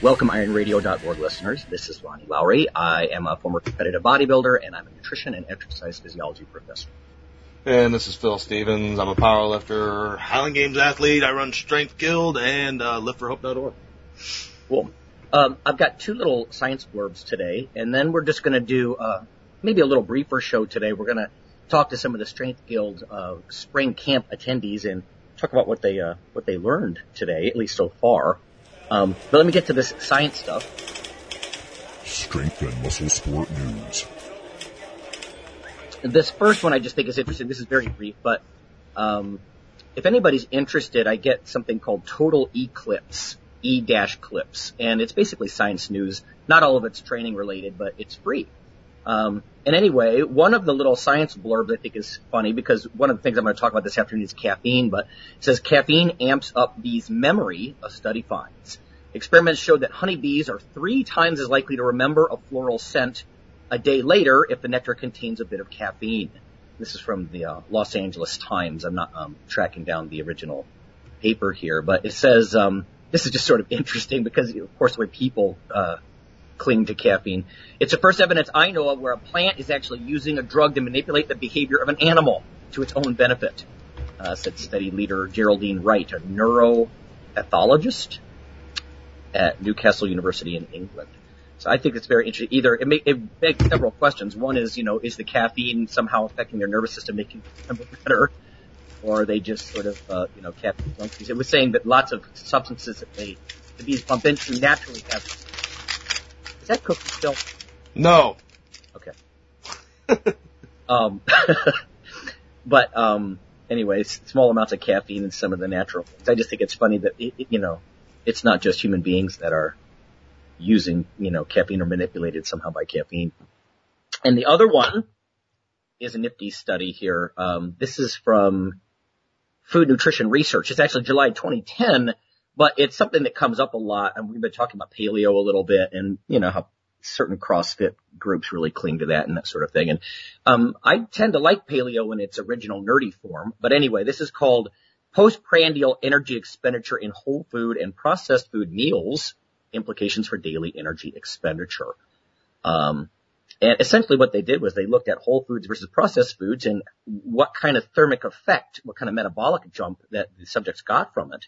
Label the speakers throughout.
Speaker 1: Welcome, IronRadio.org listeners. This is Lonnie Lowery. I am a former competitive bodybuilder, and I'm a nutrition and exercise physiology professor.
Speaker 2: And this is Phil Stevens. I'm a powerlifter, Highland Games athlete. I run Strength Guild and uh, liftforhope.org.
Speaker 1: Cool. Um, I've got two little science blurbs today, and then we're just going to do uh, maybe a little briefer show today. We're going to talk to some of the Strength Guild uh, spring camp attendees and talk about what they uh, what they learned today, at least so far. Um, but let me get to this science stuff.
Speaker 3: Strength and muscle sport news.
Speaker 1: This first one I just think is interesting. This is very brief, but um, if anybody's interested, I get something called Total Eclipse, E-clips, and it's basically science news. Not all of it's training related, but it's free. Um, and anyway, one of the little science blurbs I think is funny because one of the things I'm going to talk about this afternoon is caffeine, but it says caffeine amps up bees' memory, a study finds. Experiments showed that honeybees are three times as likely to remember a floral scent a day later if the nectar contains a bit of caffeine. This is from the uh, Los Angeles Times. I'm not um, tracking down the original paper here, but it says um, this is just sort of interesting because, of course, the way people uh, cling to caffeine, it's the first evidence I know of where a plant is actually using a drug to manipulate the behavior of an animal to its own benefit. Uh, said study leader Geraldine Wright, a neuroethologist at Newcastle University in England. So I think it's very interesting. Either it, may, it begs several questions. One is, you know, is the caffeine somehow affecting their nervous system, making them better, or are they just sort of, uh, you know, caffeine junkies? It was saying that lots of substances that they the bees bump into naturally have. Is that cookie still?
Speaker 2: No.
Speaker 1: Okay. um, but um, anyways, small amounts of caffeine and some of the natural things. I just think it's funny that it, it, you know, it's not just human beings that are using, you know, caffeine or manipulated somehow by caffeine. And the other one is a nifty study here. Um, this is from Food Nutrition Research. It's actually July 2010, but it's something that comes up a lot. And we've been talking about paleo a little bit and, you know, how certain CrossFit groups really cling to that and that sort of thing. And, um, I tend to like paleo in its original nerdy form. But anyway, this is called postprandial energy expenditure in whole food and processed food meals implications for daily energy expenditure. Um, and essentially what they did was they looked at whole foods versus processed foods and what kind of thermic effect, what kind of metabolic jump that the subjects got from it.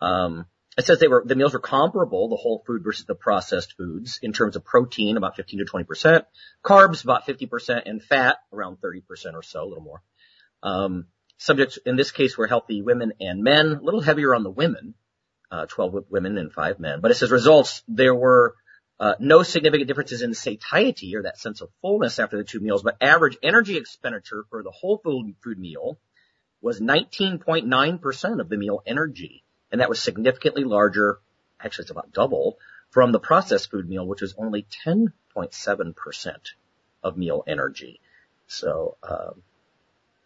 Speaker 1: Um, it says they were, the meals were comparable, the whole food versus the processed foods in terms of protein, about 15 to 20%, carbs, about 50%, and fat, around 30% or so, a little more. Um, subjects in this case were healthy women and men, a little heavier on the women, uh, 12 women and 5 men. But it says results, there were uh, no significant differences in satiety or that sense of fullness after the two meals, but average energy expenditure for the whole food, food meal was 19.9% of the meal energy. And that was significantly larger, actually it's about double, from the processed food meal, which was only 10.7% of meal energy. So, um,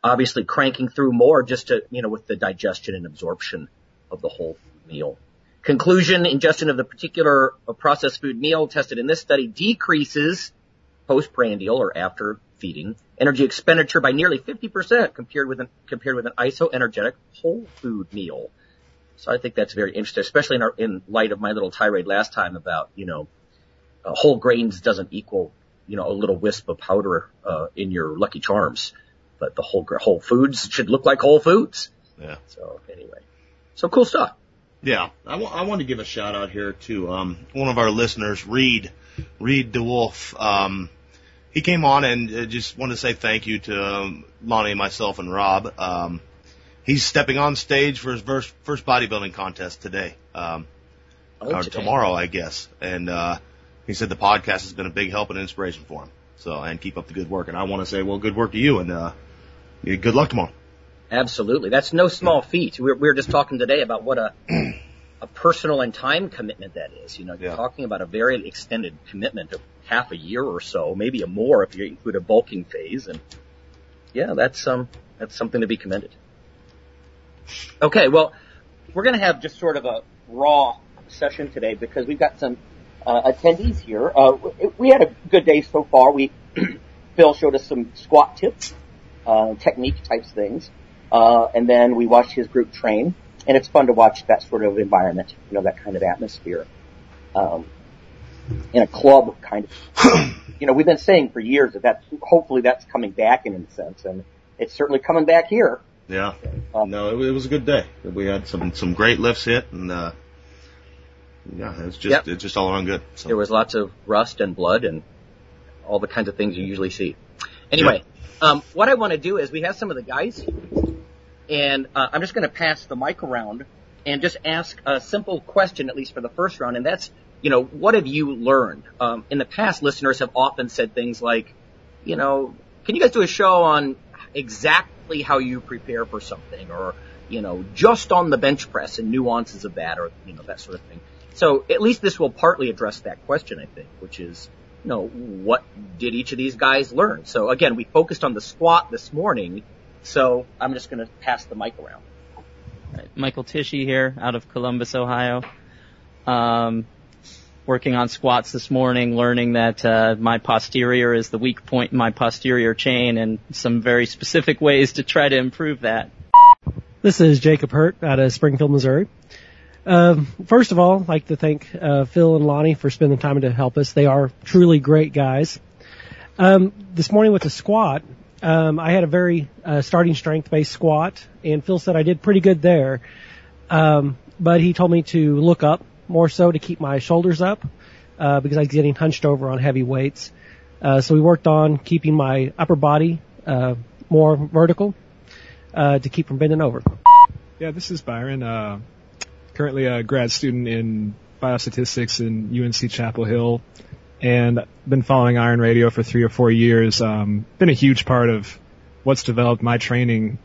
Speaker 1: obviously cranking through more just to, you know, with the digestion and absorption of the whole meal. Conclusion, ingestion of the particular processed food meal tested in this study decreases postprandial or after feeding energy expenditure by nearly 50% compared with an, compared with an isoenergetic whole food meal. So I think that's very interesting, especially in, our, in light of my little tirade last time about, you know, uh, whole grains doesn't equal, you know, a little wisp of powder, uh, in your Lucky Charms, but the whole, whole foods should look like whole foods.
Speaker 2: Yeah.
Speaker 1: So anyway, so cool stuff.
Speaker 2: Yeah, I, w- I want to give a shout out here to um, one of our listeners, Reed, Reed DeWolf. Um, he came on and uh, just wanted to say thank you to um, Lonnie, myself, and Rob. Um, he's stepping on stage for his first, first bodybuilding contest today, um,
Speaker 1: Oh,
Speaker 2: or
Speaker 1: today.
Speaker 2: tomorrow, I guess. And uh, he said the podcast has been a big help and inspiration for him. So, and keep up the good work. And I want to say, well, good work to you, and uh, good luck tomorrow.
Speaker 1: Absolutely. That's no small feat. We were, we were just talking today about what a, a
Speaker 4: personal and time commitment that is. You know, you're
Speaker 2: Yeah.
Speaker 4: talking about a very extended commitment of half a year or so, maybe a more if you include a bulking phase. And yeah, that's um that's something to be commended. Okay, well, we're going to have just sort of a raw session today because we've got some uh, attendees here. Uh, we- had a good day so far. We Phil showed us some squat tips, uh, technique types things, uh, and then we watched his group train, and it's fun to watch that sort of environment, you know, that kind of atmosphere. Um, in a club kind of, you know, we've been saying for years that that's, hopefully that's coming back in a sense, and it's certainly coming back here.
Speaker 2: Yeah.
Speaker 4: Um,
Speaker 2: No, it, it was a good day. We had some some great lifts hit, and uh, yeah, it was just
Speaker 4: Yep.
Speaker 2: it's just all around good. So.
Speaker 4: There was lots of rust and blood and all the kinds of things you usually see. Anyway, um, what I want to do is we have some of the guys, and uh, I'm just going to pass the mic around and just ask a simple question, at least for the first round, and that's, you know, what have you learned? Um, in the past, listeners have often said things like, you know, can you guys do a show on exactly how you prepare for something, or you know, just on the bench press and nuances of that, or you know, that sort of thing. So at least this will partly address that question, I think, which is, you know, what did each of these guys learn? So again, we focused on the squat this morning, so I'm just going to pass the mic around.
Speaker 5: Michael Tishy here out of Columbus, Ohio. Um, working on squats this morning, learning that uh, my posterior is the weak point in my posterior chain and some very specific ways to try to improve that.
Speaker 6: This is Jacob Hurt out of Springfield, Missouri. Um, first of all, I'd like to thank uh, Phil and Lonnie for spending time to help us. They are truly great guys. Um, this morning with the squat, um, I had a very uh, starting strength based squat, and Phil said I did pretty good there. Um, but he told me to look up more so to keep my shoulders up uh, because I was getting hunched over on heavy weights. Uh, so we worked on keeping my upper body uh, more vertical uh, to keep from bending over.
Speaker 7: Yeah, this is Byron. Uh, currently a grad student in biostatistics in UNC Chapel Hill, and been following Iron Radio for three or four years. Um, been a huge part of what's developed my training.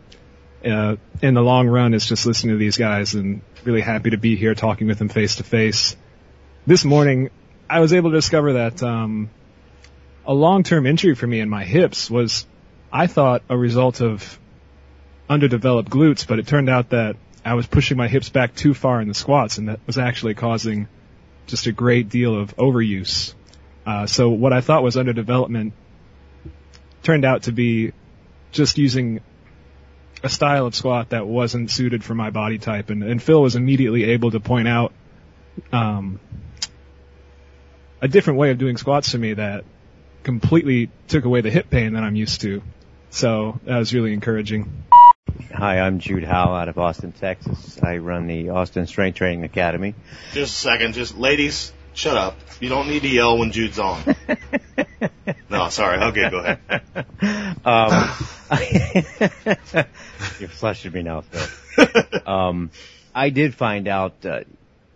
Speaker 7: Uh, in the long run, is just listening to these guys, and really happy to be here talking with them face to face. This morning, I was able to discover that um, a long-term injury for me in my hips was, I thought, a result of underdeveloped glutes, but it turned out that I was pushing my hips back too far in the squats, and that was actually causing just a great deal of overuse. Uh, so what I thought was underdevelopment turned out to be just using a style of squat that wasn't suited for my body type, and, and Phil was immediately able to point out um, a different way of doing squats to me that completely took away the hip pain that I'm used to. So that was really encouraging.
Speaker 8: Hi, I'm Jude Howe out of Austin, Texas. I run the Austin Strength Training Academy.
Speaker 2: Just a second, just ladies, shut up. You don't need to yell when Jude's on. no, sorry. Okay, go ahead.
Speaker 8: Um, you're flushing me now, Phil. Um, I did find out, uh,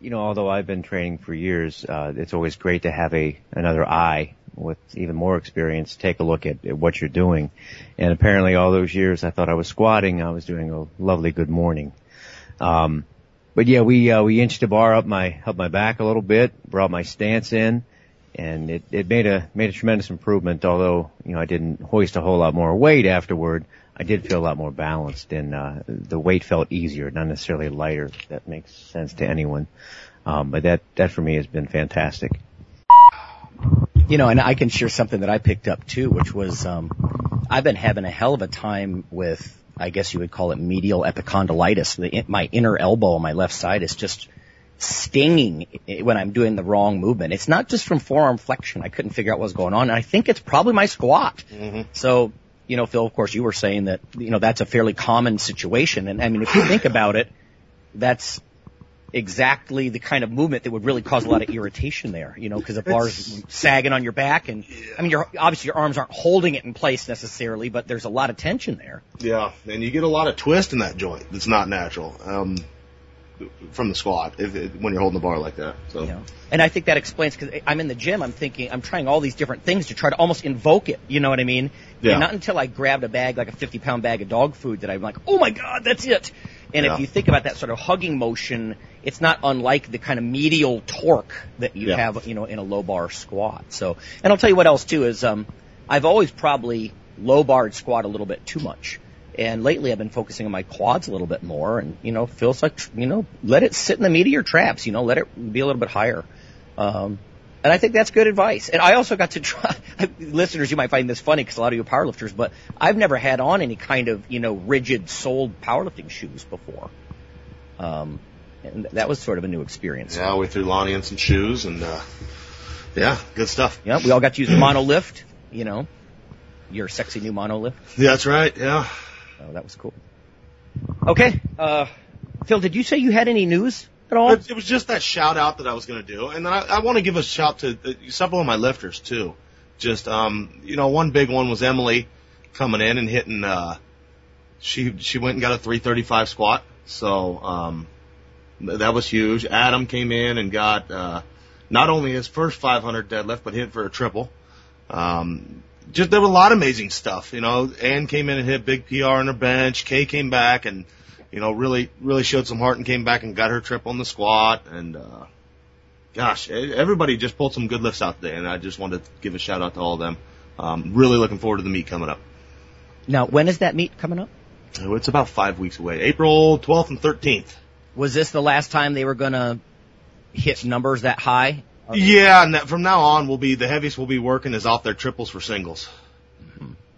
Speaker 8: you know, although I've been training for years, uh, it's always great to have a another eye with even more experience take a look at, at what you're doing. And apparently, all those years I thought I was squatting, I was doing a lovely good morning. Um, but yeah, we uh, we inched the bar up my up my back a little bit, brought my stance in, and it, it made a made a tremendous improvement. Although you know I didn't hoist a whole lot more weight afterward, I did feel a lot more balanced, and uh, the weight felt easier, not necessarily lighter. If that makes sense to anyone, um, but that that for me has been fantastic.
Speaker 1: You know, and I can share something that I picked up too, which was um, I've been having a hell of a time with, I guess you would call it medial epicondylitis. The, my inner elbow on my left side is just stinging when I'm doing the wrong movement. It's not just from forearm flexion. I couldn't figure out what was going on. And I think it's probably my squat. Mm-hmm. So, you know, Phil, of course, you were saying that, you know, that's a fairly common situation. And I mean, if you think about it, that's exactly the kind of movement that would really cause a lot of irritation there, you know, because the bar's sagging on your back and, I mean, your obviously your arms aren't holding it in place necessarily, but there's a lot of tension there.
Speaker 2: Yeah, and you get a lot of twist in that joint that's not natural um, from the squat if it, when you're holding the bar like that. So
Speaker 1: know? And I think that explains because I'm in the gym, I'm thinking, I'm trying all these different things to try to almost invoke it. You know what I mean?
Speaker 2: Yeah.
Speaker 1: And not until I grabbed a bag, like a 50 pound bag of dog food, that I'm like, oh my god, that's it. And
Speaker 2: Yeah.
Speaker 1: if you think about that sort of hugging motion, it's not unlike the kind of medial torque that you
Speaker 2: Yeah.
Speaker 1: have, you know, in a low bar squat. So, and I'll tell you what else too is, um, I've always probably low barred squat a little bit too much. And lately I've been focusing on my quads a little bit more and, you know, feels like, you know, let it sit in the meat of your traps, you know, let it be a little bit higher. Um, and I think that's good advice. And I also got to try, listeners, you might find this funny because a lot of you are powerlifters, but I've never had on any kind of, you know, rigid soled powerlifting shoes before. Um, and that was sort of a new experience.
Speaker 2: Yeah, we threw Lonnie in some shoes and, uh, yeah, good stuff.
Speaker 1: Yeah, we all got to use the monolift, you know, your sexy new monolift.
Speaker 2: Yeah, that's right. Yeah.
Speaker 1: Oh, that was cool. Okay, uh, Phil, did you say you had any news at all?
Speaker 2: It, was just that shout out that I was going to do, and then I, I want to give a shout to uh, several of my lifters too. Just um, you know, one big one was Emily coming in and hitting. uh She she went and got a 335 squat, so um, that was huge. Adam came in and got uh, not only his first 500 deadlift, but hit for a triple. Um, just there was a lot of amazing stuff. You know, Ann came in and hit big PR on her bench. Kay came back and you know really really showed some heart and came back and got her triple on the squat. And uh, gosh, everybody just pulled some good lifts out today, and I just wanted to give a shout out to all of them. Um, really looking forward to the meet coming up.
Speaker 1: Now, when is that meet coming up?
Speaker 2: Oh, It's about five weeks away, April 12th and 13th.
Speaker 1: Was this the last time they were gonna hit numbers that high?
Speaker 2: Yeah, and that, from now on, we'll be the heaviest we'll be working is off their triples for singles.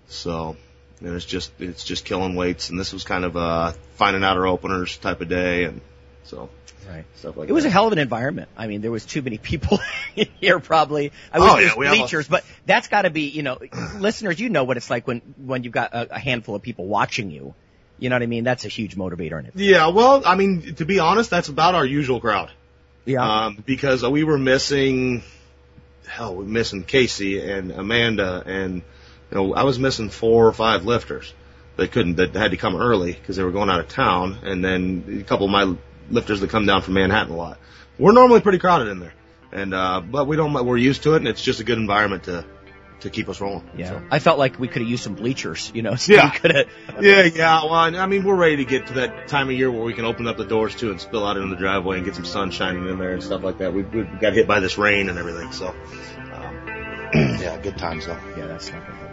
Speaker 2: So, and it's just it's just killing weights, and this was kind of a finding out our openers type of day, and so
Speaker 1: Right.
Speaker 2: stuff like
Speaker 1: It was
Speaker 2: that.
Speaker 1: a hell of an environment. I mean, there was too many people here probably. I wish
Speaker 2: Oh,
Speaker 1: there's
Speaker 2: yeah, we have a-
Speaker 1: but that's got to be, you know, listeners, you know what it's like when when you've got a, a handful of people watching you. You know what I mean? That's a huge motivator in it.
Speaker 2: Yeah, well, I mean, to be honest, that's about our usual crowd.
Speaker 1: Yeah.
Speaker 2: Um, because we were missing, hell, we're missing Casey and Amanda, and you know, I was missing four or five lifters that couldn't, that had to come early because they were going out of town, and then a couple of my lifters that come down from Manhattan a lot. We're normally pretty crowded in there, and uh, but we don't, we're used to it, and it's just a good environment to to keep us rolling.
Speaker 1: yeah.
Speaker 2: So.
Speaker 1: I felt like we could have used some bleachers, you know, so
Speaker 2: Yeah.
Speaker 1: we could.
Speaker 2: Yeah, yeah. Well, I mean, we're ready to get to that time of year where we can open up the doors too and spill out into the driveway and get some sun shining in there and stuff like that. We, we got hit by this rain and everything, so um, yeah, good times though.
Speaker 1: Yeah, that's not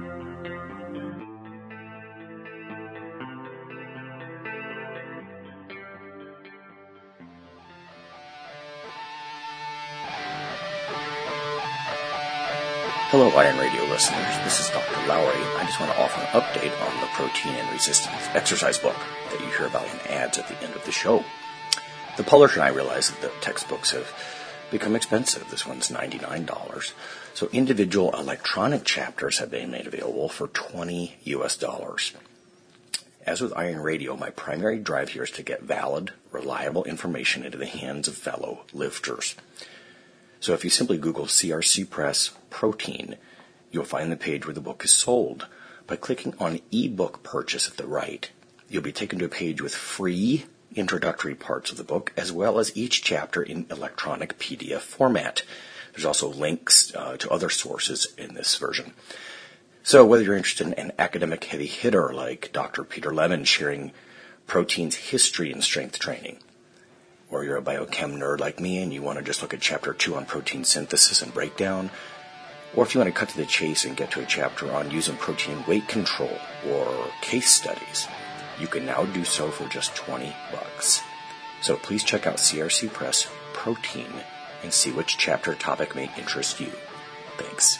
Speaker 1: Hello, Iron Radio listeners. This is Dr. Lowery. I just want to offer an update on the protein and resistance exercise book that you hear about in ads at the end of the show. The publisher and I realized that the textbooks have become expensive. This one's $99. So individual electronic chapters have been made available for 20 US dollars. As with Iron Radio, my primary drive here is to get valid, reliable information into the hands of fellow lifters. So if you simply Google CRC Press protein, you'll find the page where the book is sold. By clicking on ebook purchase at the right, you'll be taken to a page with free introductory parts of the book, as well as each chapter in electronic PDF format. There's also links uh, to other sources in this version. So whether you're interested in an academic heavy hitter like Dr. Peter Lemon sharing protein's history in strength training, or you're a biochem nerd like me and you want to just look at chapter two on protein synthesis and breakdown, or if you want to cut to the chase and get to a chapter on using protein weight control or case studies, you can now do so for just 20 bucks. So please check out CRC Press
Speaker 9: protein and see which chapter topic may interest you. Thanks.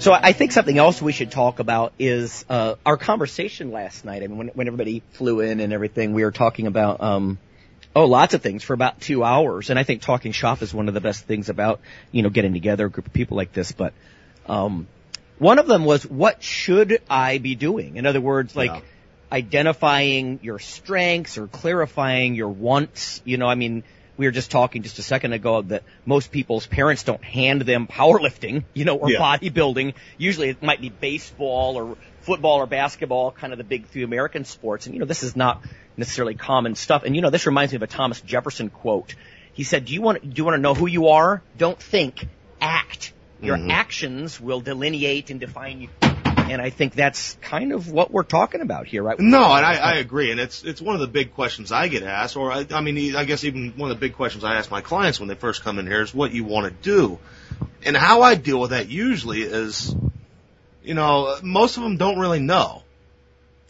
Speaker 1: So I think something else we should talk about is uh, our conversation last night. I mean, when, when everybody flew in and everything, we were talking about um, oh, lots of things for about two hours. And I think talking shop is one of the best things about you know getting together a group of people like this. But um, one of them was what should I be doing? In other words, like. Yeah. Identifying your strengths or clarifying your wants. You know, I mean, we were just talking just a second ago that most people's parents don't hand them powerlifting, you know, or yeah. bodybuilding. Usually it might be baseball or football or basketball, kind of the big three American sports. And you know, this is not necessarily common stuff. And you know, this reminds me of a Thomas Jefferson quote. He said, do you want, do you want to know who you are? Don't think, act. Your mm-hmm. actions will delineate and define you and I think that's kind of what we're talking about here, right?
Speaker 2: No, and I, I agree, and it's it's one of the big questions I get asked, or I, I mean, I guess even one of the big questions I ask my clients when they first come in here is what you want to do, and how I deal with that usually is, you know, most of them don't really know,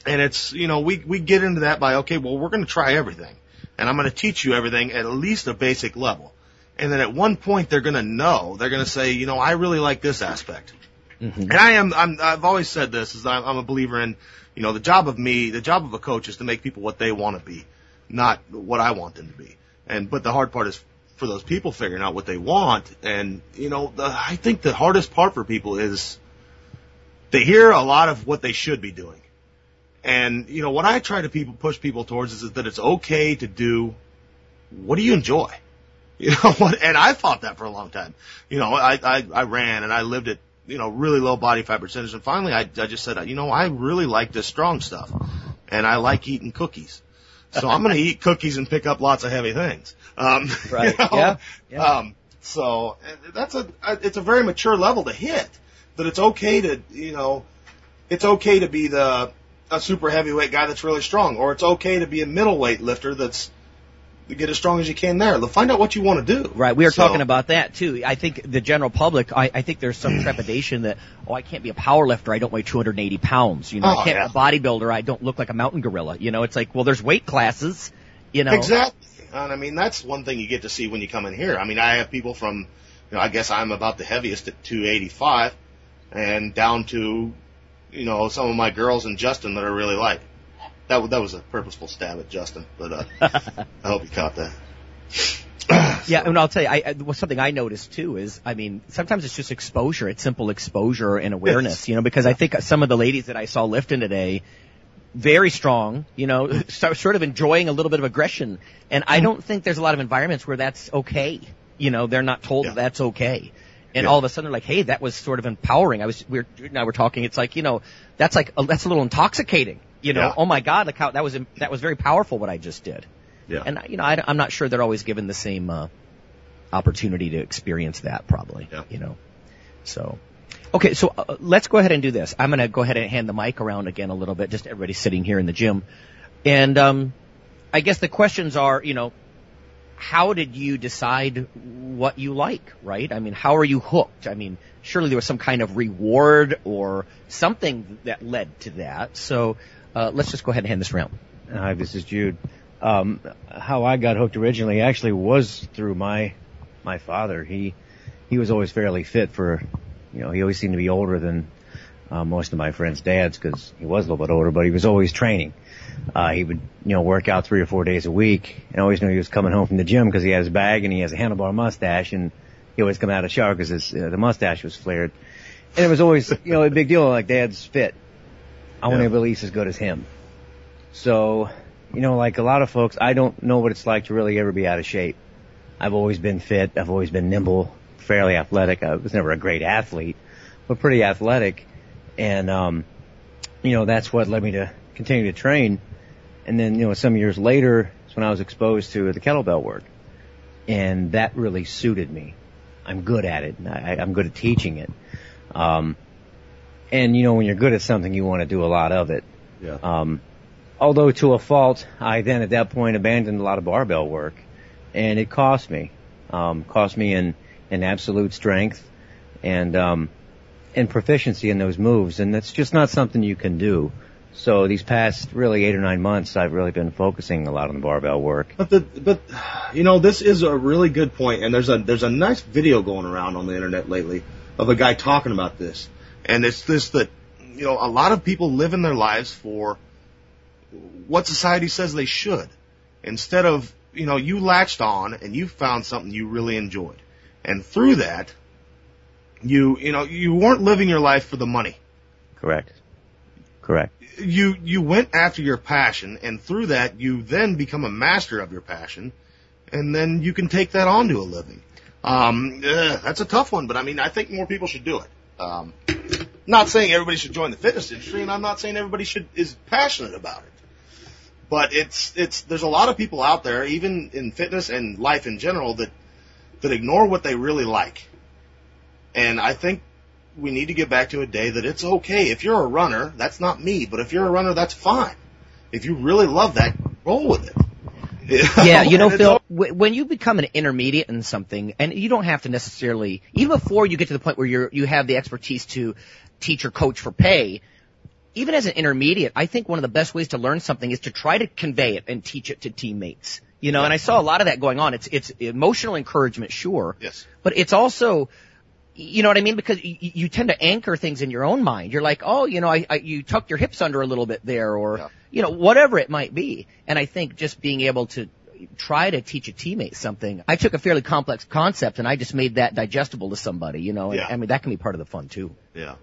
Speaker 2: and it's you know we we get into that by okay, well we're going to try everything, and I'm going to teach you everything at least a basic level. And then at one point they're going to know, they're going to say, you know, I really like this aspect Mm-hmm. And I am, I'm, I've always said this is I'm, I'm a believer in, you know, the job of me, the job of a coach is to make people what they want to be, not what I want them to be. And, but the hard part is for those people figuring out what they want. And, you know, the, I think the hardest part for people is they hear a lot of what they should be doing. And, you know, what I try to people, push people towards is that it's okay to do what do you enjoy? You know what? And I fought that for a long time. You know, I, I, I ran and I lived it you know, really low body fat percentage. And finally, I, I just said, you know, I really like this strong stuff, and I like eating cookies. So I'm going to eat cookies and pick up lots of heavy things. Um,
Speaker 1: right. You know? Yeah.
Speaker 2: yeah. Um, so that's a, it's a very mature level to hit that it's okay to, you know, it's okay to be the, a super heavyweight guy that's really strong, or it's okay to be a middleweight lifter that's get as strong as you can there. Find out what you want to do.
Speaker 1: Right. We are so, talking about that too. I think the general public, I, I think there's some trepidation that, oh, I can't be a power lifter. I don't weigh 280 pounds. You know, oh, I can't yeah. be a bodybuilder. I don't look like a mountain gorilla. You know, it's like, well, there's weight classes, you know.
Speaker 2: Exactly. And I mean, that's one thing you get to see when you come in here. I mean, I have people from, you know, I guess I'm about the heaviest at 285 and down to, you know, some of my girls and Justin that are really light. That that was a purposeful stab at Justin, but uh, I hope you caught that.
Speaker 1: yeah, and I'll tell you, I, I, well, something I noticed too is, I mean, sometimes it's just exposure. It's simple exposure and awareness, you know, because I think some of the ladies that I saw lifting today, very strong, you know, sort of enjoying a little bit of aggression. And I don't think there's a lot of environments where that's okay. You know, they're not told yeah. that's okay. And yeah. all of a sudden they're like, hey, that was sort of empowering. I was, we are now we're talking, it's like, you know, that's like, that's a little intoxicating you know, yeah. oh my God, look how that was that was very powerful what I just did.
Speaker 2: Yeah.
Speaker 1: And you know, I, am not sure they're always given the same uh, opportunity to experience that. Probably.
Speaker 2: Yeah.
Speaker 1: You know. So. Okay, so uh, let's go ahead and do this. I'm going to go ahead and hand the mic around again a little bit, just everybody sitting here in the gym. And um, I guess the questions are, you know, how did you decide what you like, right? I mean, how are you hooked? I mean, surely there was some kind of reward or something that led to that. So uh, let's just go ahead and hand this around.
Speaker 8: Hi, this is Jude. Um, how I got hooked originally actually was through my my father. He he was always fairly fit for, you know, he always seemed to be older than uh, most of my friends' dads because he was a little bit older, but he was always training. Uh, he would, you know, work out three or four days a week and always knew he was coming home from the gym because he had his bag and he has a handlebar mustache and he always come out of the shower because uh, the mustache was flared. And it was always, you know, a big deal like dad's fit. I want to be at least as good as him. So, you know, like a lot of folks, I don't know what it's like to really ever be out of shape. I've always been fit. I've always been nimble, fairly athletic. I was never a great athlete, but pretty athletic. And, um, you you know, that's what led me to continue to train. And then, you know, some years later, it's when I was exposed to the kettlebell work. And that really suited me. I'm good at it. I, I'm good at teaching it. Um, and you know, when you're good at something, you want to do a lot of it.
Speaker 2: Yeah.
Speaker 8: Um, although to a fault, I then at that point abandoned a lot of barbell work, and it cost me, um, cost me in in absolute strength, and um, and proficiency in those moves, and that's just not something you can do. So these past really eight or nine months, I've really been focusing a lot on the barbell work.
Speaker 2: But the but you know this is a really good point, and there's a there's a nice video going around on the internet lately of a guy talking about this, and it's this that you know a lot of people live in their lives for what society says they should, instead of you know you latched on and you found something you really enjoyed, and through that, you you know you weren't living your life for the money.
Speaker 8: Correct. Correct.
Speaker 2: You you went after your passion, and through that, you then become a master of your passion, and then you can take that on to a living. Um, uh, that's a tough one, but I mean, I think more people should do it. Um, not saying everybody should join the fitness industry, and I'm not saying everybody should is passionate about it. But it's it's there's a lot of people out there, even in fitness and life in general, that that ignore what they really like. And I think we need to get back to a day that it's okay. If you're a runner, that's not me, but if you're a runner, that's fine. If you really love that, roll with it.
Speaker 1: Yeah, you know, Phil, w- when you become an intermediate in something, and you don't have to necessarily, even before you get to the point where you're, you have the expertise to teach or coach for pay, even as an intermediate, I think one of the best ways to learn something is to try to convey it and teach it to teammates. You know, and I saw a lot of that going on. It's, it's emotional encouragement, sure.
Speaker 2: Yes.
Speaker 1: But it's also, you know what I mean? Because you, you tend to anchor things in your own mind. You're like, oh, you know, I, I you tucked your hips under a little bit there, or
Speaker 2: Yeah.
Speaker 1: you know, whatever it might be. And I think just being able to try to teach a teammate something. I took a fairly complex concept and I just made that digestible to somebody. You know,
Speaker 2: Yeah.
Speaker 1: I mean that can be part of the fun too.
Speaker 2: Yeah.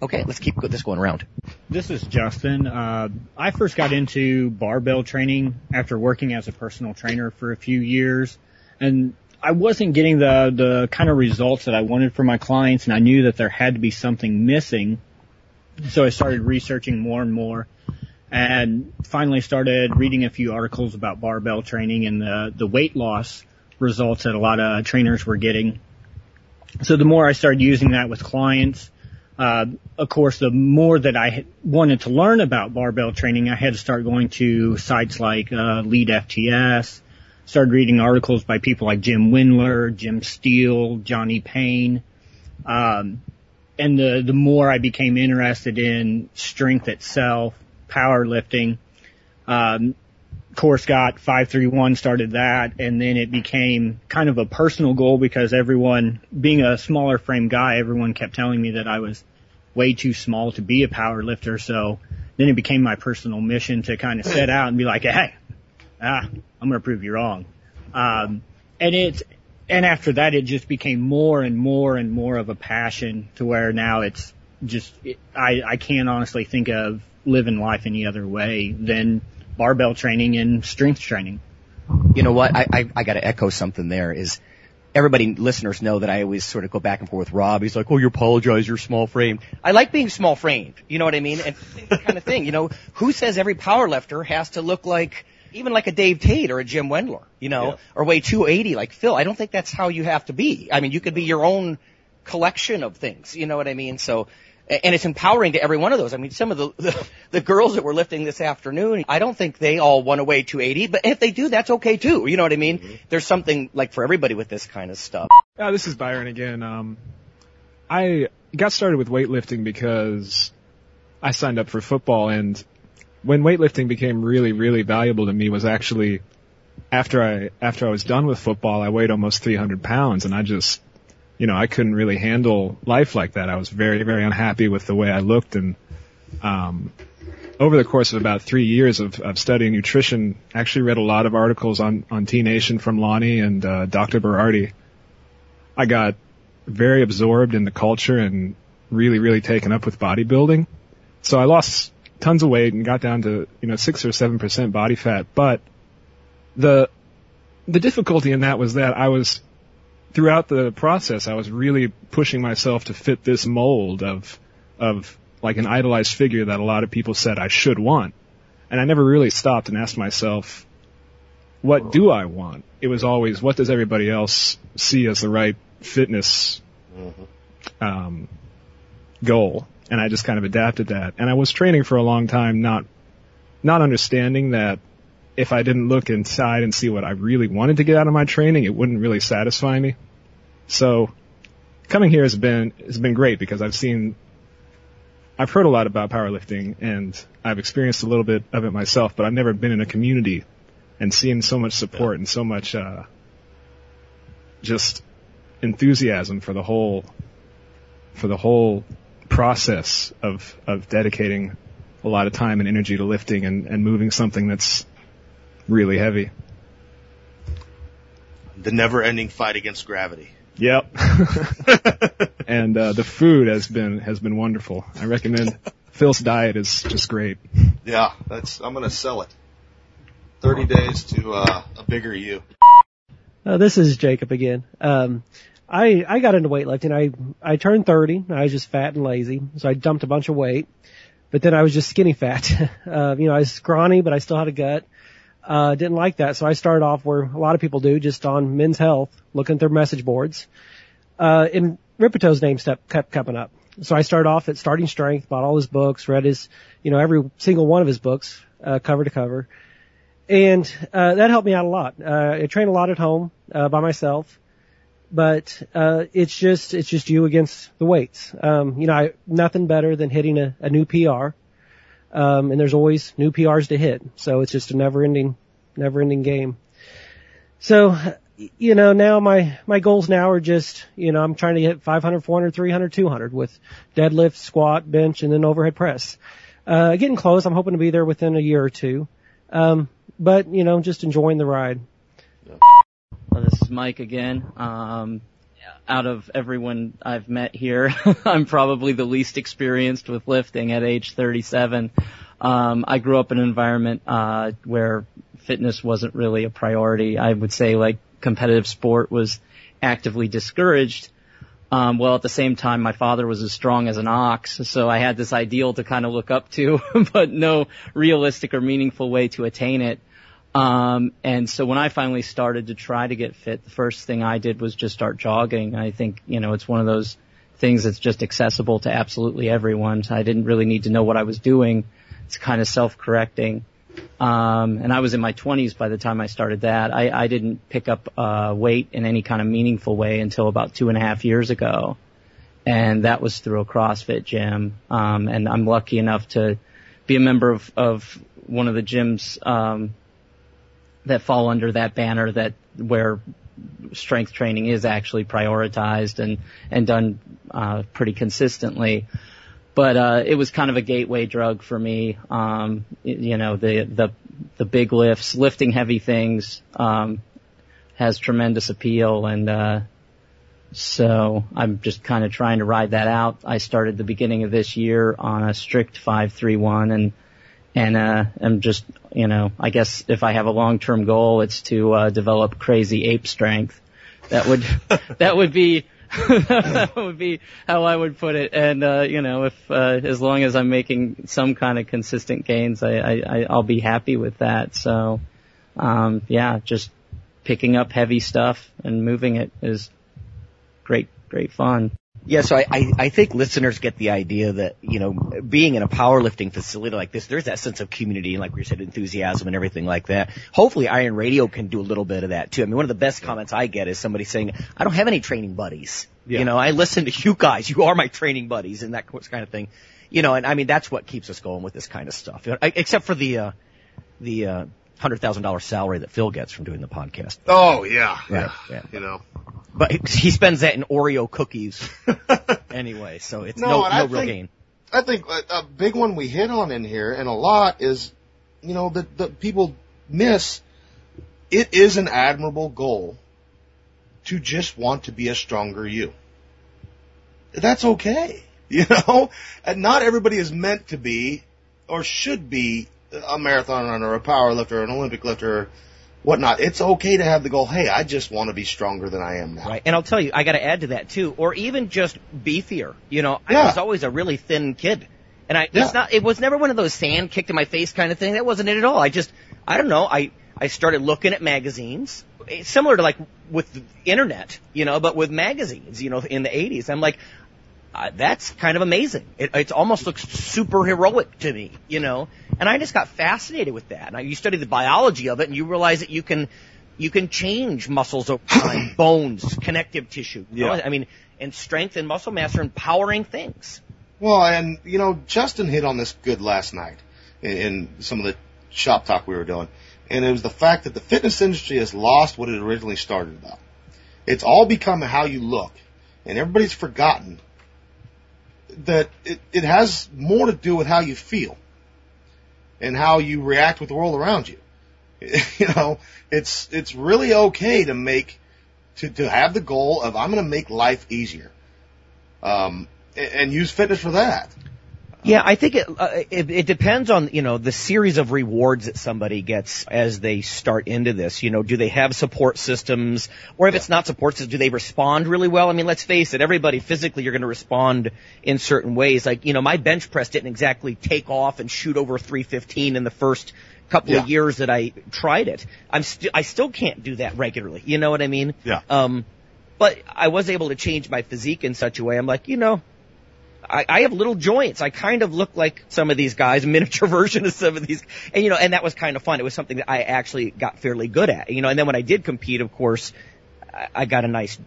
Speaker 1: Okay, let's keep this going around.
Speaker 10: This is Justin. Uh, I first got into barbell training after working as a personal trainer for a few years, and I wasn't getting the the kind of results that I wanted for my clients, and I knew that there had to be something missing. So I started researching more and more, and finally started reading a few articles about barbell training and the the weight loss results that a lot of trainers were getting. So the more I started using that with clients, uh, of course, the more that I wanted to learn about barbell training, I had to start going to sites like uh, EliteFTS, started reading articles by people like Jim Wendler, Jim Steele, Johnny Payne. Um, and the, the more I became interested in strength itself, powerlifting, um, Core Scott 531 started that and then it became kind of a personal goal because everyone, being a smaller frame guy, everyone kept telling me that I was way too small to be a power lifter. So then it became my personal mission to kind of set out and be like, hey, ah, I'm going to prove you wrong. Um, and it, and after that, it just became more and more and more of a passion to where now it's just, it, I, I can't honestly think of living life any other way than barbell training and strength training.
Speaker 1: You know what? I, I, I got to echo something there. Is everybody listeners know that I always sort of go back and forth with Rob. He's like, "Oh, you apologize. You're small framed." I like being small framed. You know what I mean? And kind of thing. You know, who says every power lifter has to look like even like a Dave Tate or a Jim Wendler? You know,
Speaker 2: Yeah.
Speaker 1: or weigh 280 like Phil? I don't think that's how you have to be. I mean, you could be your own collection of things. You know what I mean? So. And it's empowering to every one of those. I mean, some of the, the the girls that were lifting this afternoon, I don't think they all want to weigh 280, but if they do, that's okay too. You know what I mean? There's something like for everybody with this kind of stuff.
Speaker 7: Uh, this is Byron again. Um, I got started with weightlifting because I signed up for football, and when weightlifting became really, really valuable to me was actually after I after I was done with football. I weighed almost 300 pounds, and I just, you know, I couldn't really handle life like that. I was very, very unhappy with the way I looked, and um, over the course of about three years of, of studying nutrition, actually read a lot of articles on on T Nation from Lonnie and uh, Dr. Berardi. I got very absorbed in the culture and really, really taken up with bodybuilding. So I lost tons of weight and got down to, you know, six or seven percent body fat. But the, the difficulty in that was that I was, throughout the process, I was really pushing myself to fit this mold of, of like an idolized figure that a lot of people said I should want. And I never really stopped and asked myself, what do I want? It was always, what does everybody else see as the right fitness, um, goal? And I just kind of adapted that. And I was training for a long time, not, not understanding that if I didn't look inside and see what I really wanted to get out of my training, it wouldn't really satisfy me. So coming here has been, has been great because I've seen, I've heard a lot about powerlifting and I've experienced a little bit of it myself, but I've never been in a community and seen so much support and so much, uh, just enthusiasm for the whole, for the whole process of, of dedicating a lot of time and energy to lifting and, and moving something that's really heavy.
Speaker 2: The never ending fight against gravity.
Speaker 7: Yep. and uh, the food has been has been wonderful. I recommend Phil's diet is just great.
Speaker 2: Yeah, that's I'm gonna sell it. Thirty days to uh, a bigger you.
Speaker 6: Uh, this is Jacob again. Um, I I got into weightlifting. I I turned 30. I was just fat and lazy, so I dumped a bunch of weight. But then I was just skinny fat. uh, you know, I was scrawny, but I still had a gut. Uh, didn't like that, so I started off where a lot of people do, just on Men's Health, looking at their message boards. Uh, and Rippetoe's name step kept coming up. So I started off at Starting Strength, bought all his books, read his, you know, every single one of his books, uh, cover to cover. And, uh, that helped me out a lot. Uh, I train a lot at home, uh, by myself. But, uh, it's just, it's just you against the weights. Um, you know, I, nothing better than hitting a, a new PR. Um, and there's always new PRs to hit. So it's just a never ending, never ending game. So, you know, now my, my goals now are just, you know, I'm trying to hit 500, 400, 300, 200 with deadlift, squat, bench, and then overhead press. Uh, getting close. I'm hoping to be there within a year or two. Um, but, you know, just enjoying the ride.
Speaker 5: Well, this is Mike again. Um, out of everyone I've met here, I'm probably the least experienced with lifting at age 37. Um, I grew up in an environment uh, where fitness wasn't really a priority. I would say like competitive sport was actively discouraged. Um, well, at the same time, my father was as strong as an ox, so I had this ideal to kind of look up to, but no realistic or meaningful way to attain it. Um, and so when I finally started to try to get fit, the first thing I did was just start jogging. I think, you know, it's one of those things that's just accessible to absolutely everyone. So I didn't really need to know what I was doing. It's kind of self-correcting. Um, and I was in my 20s by the time I started that. I, I didn't pick up uh, weight in any kind of meaningful way until about two and a half years ago, and that was through a CrossFit gym. Um, and I'm lucky enough to be a member of, of one of the gyms um, that fall under that banner that where strength training is actually prioritized and and done uh, pretty consistently. But uh, it was kind of a gateway drug for me. Um, you know, the the the big lifts, lifting heavy things, um, has tremendous appeal, and uh, so I'm just kind of trying to ride that out. I started the beginning of this year on a strict five three one, and and uh, I'm just you know, I guess if I have a long term goal, it's to uh, develop crazy ape strength. That would that would be that would be how I would put it. And uh, you know, if uh, as long as I'm making some kind of consistent gains, I, I I'll be happy with that. So, um, yeah, just picking up heavy stuff and moving it is great, great fun.
Speaker 1: Yeah, so I, I, I think listeners get the idea that, you know, being in a powerlifting facility like this, there's that sense of community and like we said, enthusiasm and everything like that. Hopefully Iron Radio can do a little bit of that too. I mean, one of the best comments I get is somebody saying, I don't have any training buddies.
Speaker 2: Yeah.
Speaker 1: You know, I listen to you guys. You are my training buddies and that kind of thing. You know, and I mean, that's what keeps us going with this kind of stuff. You know, I- except for the, uh, the, uh, hundred thousand dollar salary that Phil gets from doing the podcast.
Speaker 2: Oh yeah,
Speaker 1: Right,
Speaker 2: yeah,
Speaker 1: yeah.
Speaker 2: You know,
Speaker 1: But he spends that in Oreo cookies anyway, so it's
Speaker 2: No,
Speaker 1: no, no, real
Speaker 2: think-
Speaker 1: gain.
Speaker 2: I think a, big one we hit on in here and a lot is, you know, that that people miss. It is an admirable goal to just want to be a stronger you. That's okay, you know. And not everybody is meant to be or should be a marathon runner, a power lifter, an Olympic lifter, or whatnot. It's okay to have the goal. Hey, I just want to be stronger than I am now.
Speaker 1: Right. And I'll tell you, I got to add to that too, or even just beefier. You know, I was always a really thin kid. And I,
Speaker 2: Yeah.
Speaker 1: it's not, it was never one of those sand kicked in my face kind of thing. That wasn't it at all. I just, I don't know. I, I started looking at magazines, It's similar to like with the internet, you know, but with magazines, you know, in the 80s. I'm like, uh, that's kind of amazing. It, it almost looks super heroic to me, you know, and I just got fascinated with that. Now you study the biology of it and you realize that you can, you can change muscles over time, bones, connective tissue. You know?
Speaker 2: Yeah.
Speaker 1: I mean, and strength and muscle mass are empowering things.
Speaker 2: Well, and you know, Justin hit on this good last night in, in some of the shop talk we were doing, and it was the fact that the fitness industry has lost what it originally started about. It's all become how you look, and everybody's forgotten that it, it has more to do with how you feel and how you react with the world around you. you know, it's it's really okay to make to to have the goal of I'm going to make life easier. Um, and, and use fitness for that.
Speaker 1: Yeah, I think it, uh, it it depends on you know the series of rewards that somebody gets as they start into this. You know, do they have support systems, or if it's not support systems, do they respond really well? I mean, let's face it, everybody physically you're going to respond in certain ways. Like you know, my bench press didn't exactly take off and shoot over 315 in the first couple
Speaker 2: Yeah.
Speaker 1: of years that I tried it. I'm st- I still can't do that regularly. You know what I mean?
Speaker 2: Yeah.
Speaker 1: Um, but I was able to change my physique in such a way. I'm like, you know, I, I have little joints. I kind of look like some of these guys, miniature version of some of these, and you know, and that was kind of fun. It was something that I actually got fairly good at, you know. And then when I did compete, of course, I, I got a nice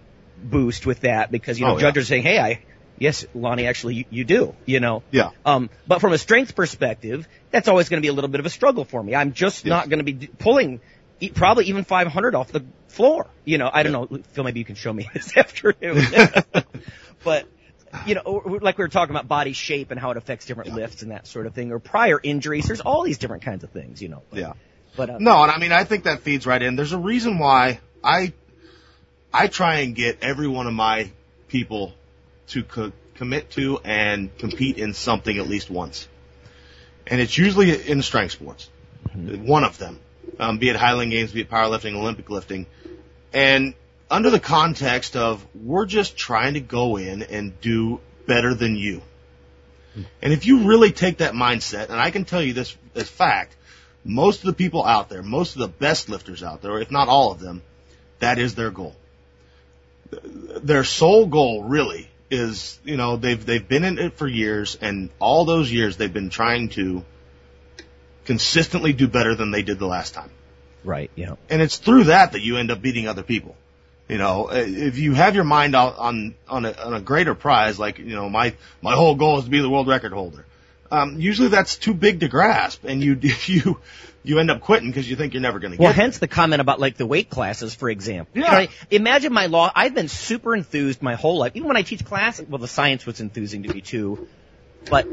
Speaker 1: boost with that because you know
Speaker 2: Oh, yeah.
Speaker 1: judges are saying, "Hey, I yes, Lonnie, actually, you, you do," you know.
Speaker 2: Yeah.
Speaker 1: Um, but from a strength perspective, that's always going to be a little bit of a struggle for me. I'm just not going to be d- pulling e- probably even 500 off the floor. You know, I don't know, Phil, maybe you can show me this afternoon. but, you know, like we were talking about body shape and how it affects different lifts and that sort of thing, or prior injuries. There's all these different kinds of things, you know. But,
Speaker 2: Yeah.
Speaker 1: But, uh,
Speaker 2: No, and I mean, I think that feeds right in. There's a reason why I, I try and get every one of my people to co- commit to and compete in something at least once. And it's usually in strength sports. One of them. Um, be it Highland Games, be it powerlifting, Olympic lifting. And under the context of we're just trying to go in and do better than you. And if you really take that mindset, and I can tell you this as fact, most of the people out there, most of the best lifters out there, if not all of them, that is their goal. Their sole goal really is, you know, they've, they've been in it for years and all those years they've been trying to consistently do better than they did the last time.
Speaker 1: right, yeah.
Speaker 2: And it's through that that you end up beating other people. You know, uh, if you have your mind out on on a, on a greater prize, like you know, my my whole goal is to be the world record holder. Um, usually that's too big to grasp, and you you you end up quitting because you think you're never going to get.
Speaker 1: Well, hence the comment about like the weight classes, for example. You
Speaker 2: Yeah.
Speaker 1: know, imagine my law. I've been super enthused my whole life. Even when I teach class, well, the science was enthusing to me too. But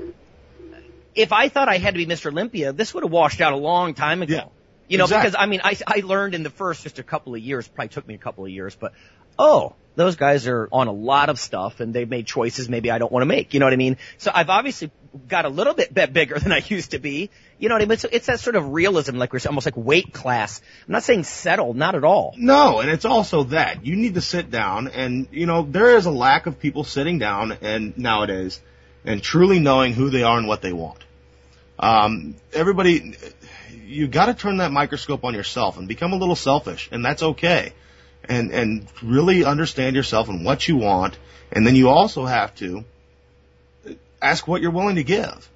Speaker 1: if I thought I had to be Mr. Olympia, this would have washed out a long time ago.
Speaker 2: Yeah.
Speaker 1: You know,
Speaker 2: Exactly.
Speaker 1: because I mean, I, I learned in the first just a couple of years, probably took me a couple of years, but oh, those guys are on a lot of stuff and they've made choices maybe I don't want to make. You know what I mean? So I've obviously got a little bit, bit bigger than I used to be. You know what I mean? So it's that sort of realism, like we're almost like weight class. I'm not saying settle, not at all.
Speaker 2: No, and it's also that you need to sit down, and you know there is a lack of people sitting down and nowadays and truly knowing who they are and what they want. Um, everybody, you got to turn that microscope on yourself and become a little selfish, and that's okay. And and really understand yourself and what you want, and then you also have to ask what you're willing to give.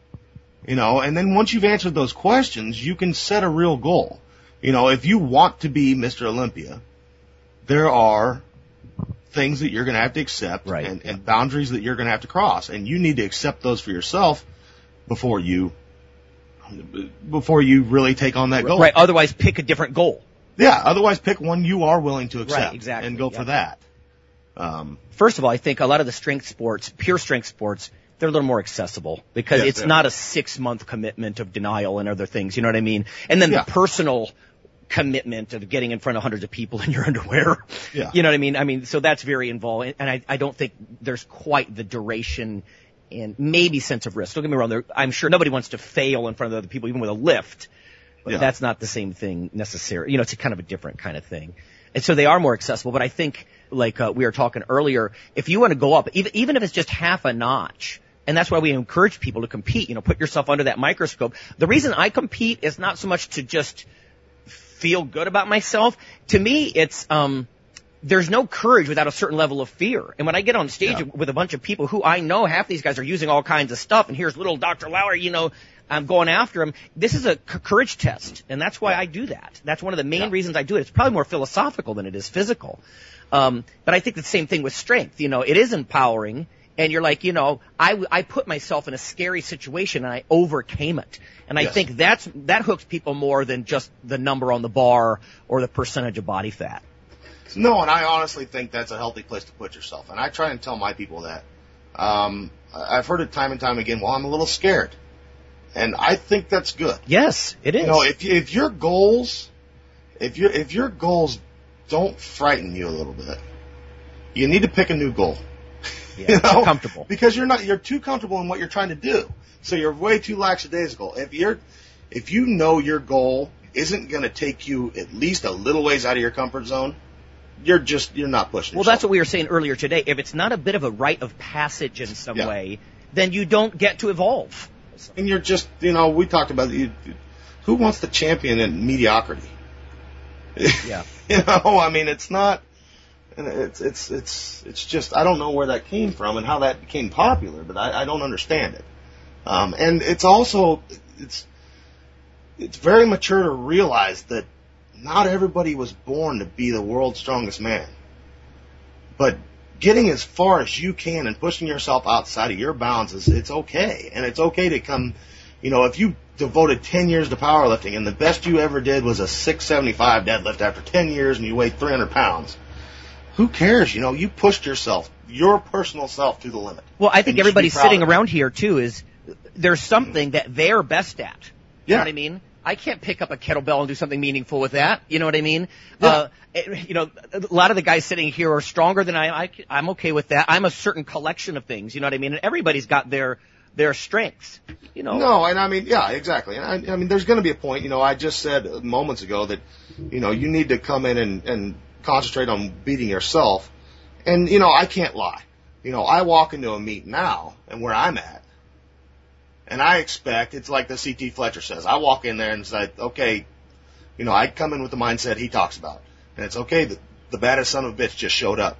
Speaker 2: You know, and then once you've answered those questions, you can set a real goal. You know, if you want to be Mr. Olympia, there are things that you're going to have to accept
Speaker 1: Right.
Speaker 2: and, and boundaries that you're going to have to cross, and you need to accept those for yourself before you before you really take on that goal.
Speaker 1: Right. Otherwise, pick a different goal.
Speaker 2: Yeah. Otherwise, pick one you are willing to accept.
Speaker 1: Right, exactly.
Speaker 2: And go for that. Um,
Speaker 1: First of all, I think a lot of the strength sports, pure strength sports, they're a little more accessible because
Speaker 2: Yeah,
Speaker 1: it's
Speaker 2: yeah.
Speaker 1: not a six month commitment of denial and other things. You know what I mean? And then
Speaker 2: Yeah.
Speaker 1: the personal commitment of getting in front of hundreds of people in your underwear.
Speaker 2: Yeah.
Speaker 1: You know what I mean? I mean, so that's very involved. And I, I don't think there's quite the duration and maybe sense of risk. Don't get me wrong. There, I'm sure nobody wants to fail in front of other people, even with a lift. But
Speaker 2: Yeah.
Speaker 1: that's not the same thing necessarily. You know, it's a kind of a different kind of thing. And so they are more accessible. But I think, like uh, we were talking earlier, if you want to go up, even even if it's just half a notch, And that's why we encourage people to compete, you know, put yourself under that microscope. The reason I compete is not so much to just feel good about myself. To me, it's, um, there's no courage without a certain level of fear. And when I get on stage
Speaker 8: Yeah.
Speaker 1: with a bunch of people who I know half these guys are using all kinds of stuff, and here's little Dr. Lowery, you know, I'm going after him. This is a c- courage test, and that's why I do that. That's one of the main reasons I do it. It's probably more philosophical than it is physical. Um, but I think the same thing with strength. You know, it is empowering, and you're like, you know, I, I put myself in a scary situation and I overcame it. And I
Speaker 2: Yes.
Speaker 1: think that's, that hooks people more than just the number on the bar or the percentage of body fat.
Speaker 2: No, and I honestly think that's a healthy place to put yourself. And I try and tell my people that. Um, I've heard it time and time again. Well, I'm a little scared, and I think that's good.
Speaker 1: Yes, it is.
Speaker 2: You know, if you, if your goals, if your if your goals don't frighten you a little bit, you need to pick a new goal.
Speaker 1: yeah,
Speaker 2: you know?
Speaker 1: comfortable.
Speaker 2: because you're not you're too comfortable in what you're trying to do. So you're way too lackadaisical. If you're if you know your goal isn't going to take you at least a little ways out of your comfort zone, you're just you're not pushing.
Speaker 1: Well, that's what we were saying earlier today. If it's not a bit of a rite of passage in some
Speaker 2: Yeah.
Speaker 1: way, then you don't get to evolve.
Speaker 2: and you're just you know we talked about you, who wants to champion in mediocrity.
Speaker 1: Yeah.
Speaker 2: you know, I mean, it's not. and It's it's it's it's just I don't know where that came from and how that became popular, but I, I don't understand it. Um, and it's also it's it's very mature to realize that not everybody was born to be the world's strongest man, but getting as far as you can and pushing yourself outside of your bounds is it's okay, and it's okay to come. You know, if you devoted 10 years to powerlifting and the best you ever did was a 675 deadlift after 10 years and you weighed 300 pounds, who cares? You know, you pushed yourself, your personal self to the limit.
Speaker 1: Well, I think
Speaker 2: And you should be
Speaker 1: everybody sitting around here too is there's something that they're best at. You
Speaker 2: Yeah.
Speaker 1: know what I mean? I can't pick up a kettlebell and do something meaningful with that. You know what I mean?
Speaker 2: Yeah.
Speaker 1: Uh, it- you know, a lot of the guys sitting here are stronger than I, I. I'm okay with that. I'm a certain collection of things. You know what I mean? And everybody's got their their strengths. You know.
Speaker 2: No, and I mean, yeah, exactly. And I, I mean, there's going to be a point. You know, I just said moments ago that, you know, you need to come in and, and concentrate on beating yourself. And you know, I can't lie. You know, I walk into a meet now, and where I'm at, and I expect it's like the CT Fletcher says. I walk in there and say, okay, you know, I come in with the mindset he talks about, and it's okay. The, the baddest son of a bitch just showed up.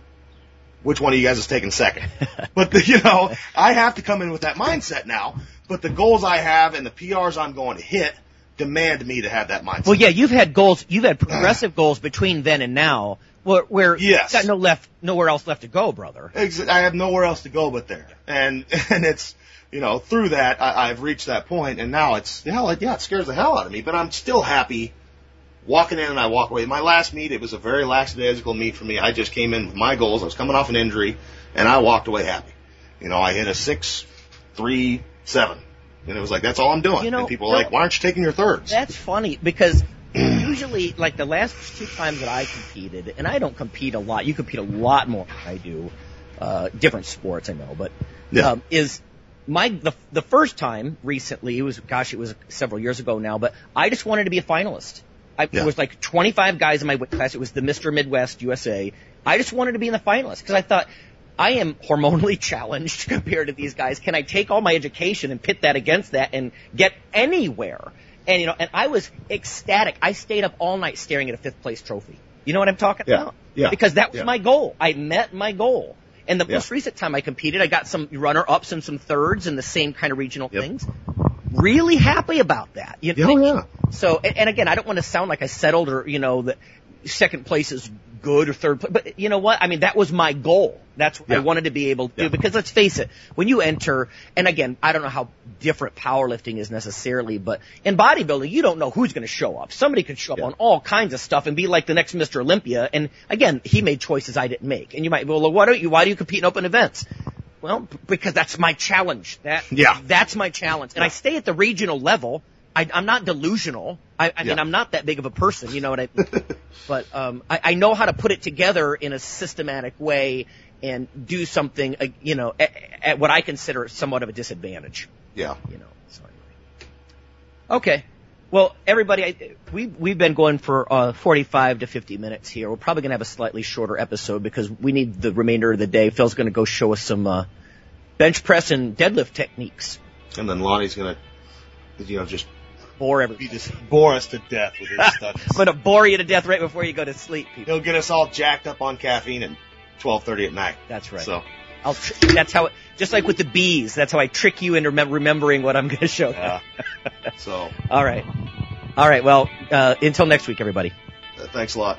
Speaker 2: Which one of you guys is taking second? but the, you know, I have to come in with that mindset now. But the goals I have and the PRs I'm going to hit demand me to have that mindset.
Speaker 1: Well, yeah, you've had goals. You've had uh-huh. progressive goals between then and now, where where
Speaker 2: Yes.
Speaker 1: got no left, nowhere else left to go, brother.
Speaker 2: I have nowhere else to go but there. And and it's you know through that I, I've reached that point, and now it's hell it, yeah it scares the hell out of me, but I'm still happy walking in and I walk away. My last meet it was a very lackadaisical meet for me. I just came in with my goals. I was coming off an injury, and I walked away happy. You know I hit a six three seven, and it was like that's all I'm doing.
Speaker 1: You know,
Speaker 2: and people are like, why aren't you taking your thirds?
Speaker 1: That's funny because usually, like the last two times that I competed, and I don't compete a lot. You compete a lot more than I do. Uh, different sports, I know, but
Speaker 2: Yeah.
Speaker 1: um, is my the the first time recently? It was gosh, it was several years ago now, but I just wanted to be a finalist. I,
Speaker 2: Yeah.
Speaker 1: There was like 25 guys in my class. It was the Mr. Midwest USA. I just wanted to be in the finalists because I thought I am hormonally challenged compared to these guys. Can I take all my education and pit that against that and get anywhere? And you know, and I was ecstatic. I stayed up all night staring at a fifth place trophy. You know what I'm talking
Speaker 2: Yeah.
Speaker 1: about?
Speaker 2: Yeah.
Speaker 1: Because that was
Speaker 2: Yeah.
Speaker 1: my goal. I met my goal. And the
Speaker 2: Yeah.
Speaker 1: most recent time I competed, I got some runner ups and some thirds in the same kind of regional
Speaker 2: Yep.
Speaker 1: things. Really happy about that. You oh,
Speaker 2: Yeah,
Speaker 1: know?
Speaker 2: yeah.
Speaker 1: So, and, and again, I don't want to sound like I settled or, you know, that second place is good or third place, but you know what? I mean, that was my goal. That's what I wanted to be able to do because let's face it, when you enter, and again, I don't know how different powerlifting is necessarily, but in bodybuilding, you don't know who's going to show up. Somebody could show up
Speaker 2: Yeah.
Speaker 1: on all kinds of stuff and be like the next Mr. Olympia. And again, he made choices I didn't make. And you might, be well, why don't you, why do you compete in open events? Well, because that's my challenge. That
Speaker 2: Yeah.
Speaker 1: that's my challenge, and I stay at the regional level. I, I'm not delusional. I, I mean, I'm not that big of a person, you know what I? but um, I, I know how to put it together in a systematic way and do something, uh, you know, at, at what I consider somewhat of a disadvantage.
Speaker 2: Yeah.
Speaker 1: You know. So anyway. Okay. Well, everybody, I, we we've been going for uh, 45 to 50 minutes here. We're probably going to have a slightly shorter episode because we need the remainder of the day. Phil's going to go show us some uh, bench press and deadlift techniques.
Speaker 2: And then Lonnie's gonna, you know, just
Speaker 1: Bore everybody.
Speaker 2: be just bore us to death with his studies.
Speaker 1: I'm gonna bore you to death right before you go to sleep, people.
Speaker 2: He'll get us all jacked up on caffeine at 12:30 at night.
Speaker 1: That's right.
Speaker 2: So,
Speaker 1: I'll tr- that's how, it, just like with the bees, that's how I trick you into remem- remembering what I'm gonna show.
Speaker 2: yeah. so,
Speaker 1: All right. All right. Well, uh, until next week, everybody.
Speaker 2: uh, thanks a lot.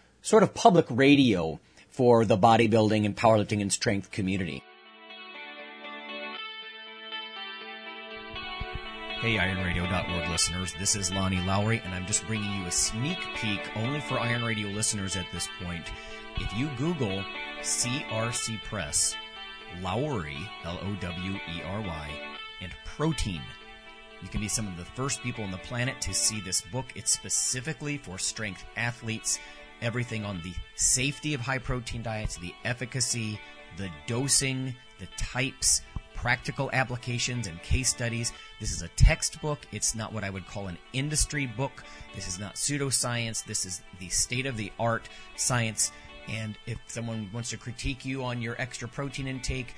Speaker 1: sort of public radio for the bodybuilding and powerlifting and strength community. Hey, IronRadio.org listeners, this is Lonnie Lowery, and I'm just bringing you a sneak peek only for Iron Radio listeners at this point. If you Google CRC Press, Lowery, L-O-W-E-R-Y, and protein, you can be some of the first people on the planet to see this book. It's specifically for strength athletes, everything on the safety of high protein diets, the efficacy, the dosing, the types, practical applications and case studies. This is a textbook. It's not what I would call an industry book. This is not pseudoscience. This is the state of the art science. And if someone wants to critique you on your extra protein intake,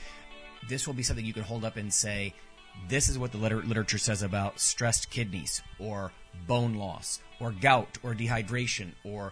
Speaker 1: this will be something you can hold up and say, this is what the liter- literature says about stressed kidneys or bone loss or gout or dehydration or